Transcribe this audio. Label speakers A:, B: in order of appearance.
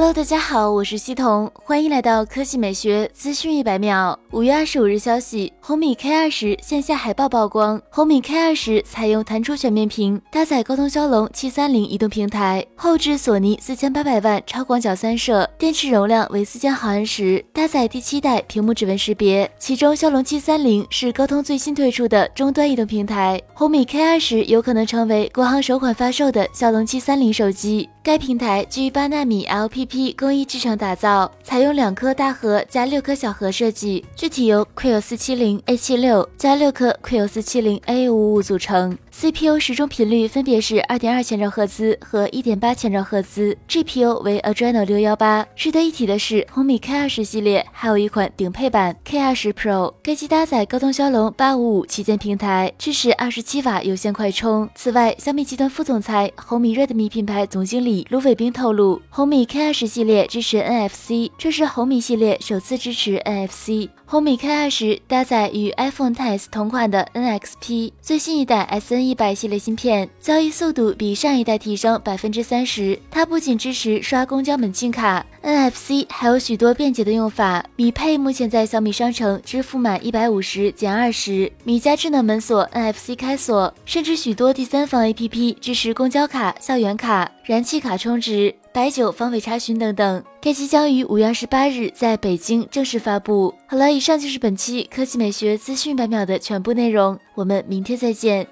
A: Hello，大家好，我是西彤，欢迎来到科技美学资讯一百秒。五月二十五日消息，红米 K 二十线下海报曝光。红米 K 二十采用弹出全面屏，搭载高通骁龙七三零移动平台，后置索尼四千八百万超广角三摄，电池容量为四千毫安时，搭载第七代屏幕指纹识别。其中骁龙七三零是高通最新推出的终端移动平台，红米 K 二十有可能成为国行首款发售的骁龙七三零手机。该平台基于八纳米 LPP 工艺制成打造，采用两颗大核加六颗小核设计，具体由 Qo 四七零 A 七六加六颗 Qo 四七零 A 五五组成。CPU 时钟频率分别是二点二千兆赫兹和一点八千兆赫兹，GPU 为 Adreno 六幺八。值得一提的是，红米 K 二十系列还有一款顶配版 K 二十 Pro，该机搭载高通骁龙八五五旗舰平台，支持二十七瓦有线快充。此外，小米集团副总裁、红米 Redmi 品牌总经理卢伟冰透露，红米 K 二十系列支持 NFC，这是红米系列首次支持 NFC。红米 K 二十搭载与 iPhone X 同款的 NXP 最新一代 SN 一百系列芯片，交易速度比上一代提升百分之三十。它不仅支持刷公交门禁卡，NFC 还有许多便捷的用法。米配目前在小米商城支付满一百五十减二十，米家智能门锁 NFC 开锁，甚至许多第三方 APP 支持公交卡、校园卡、燃气卡充值。白酒方位查询等等，该机将于五月二十八日在北京正式发布。好了，以上就是本期科技美学资讯百秒的全部内容，我们明天再见。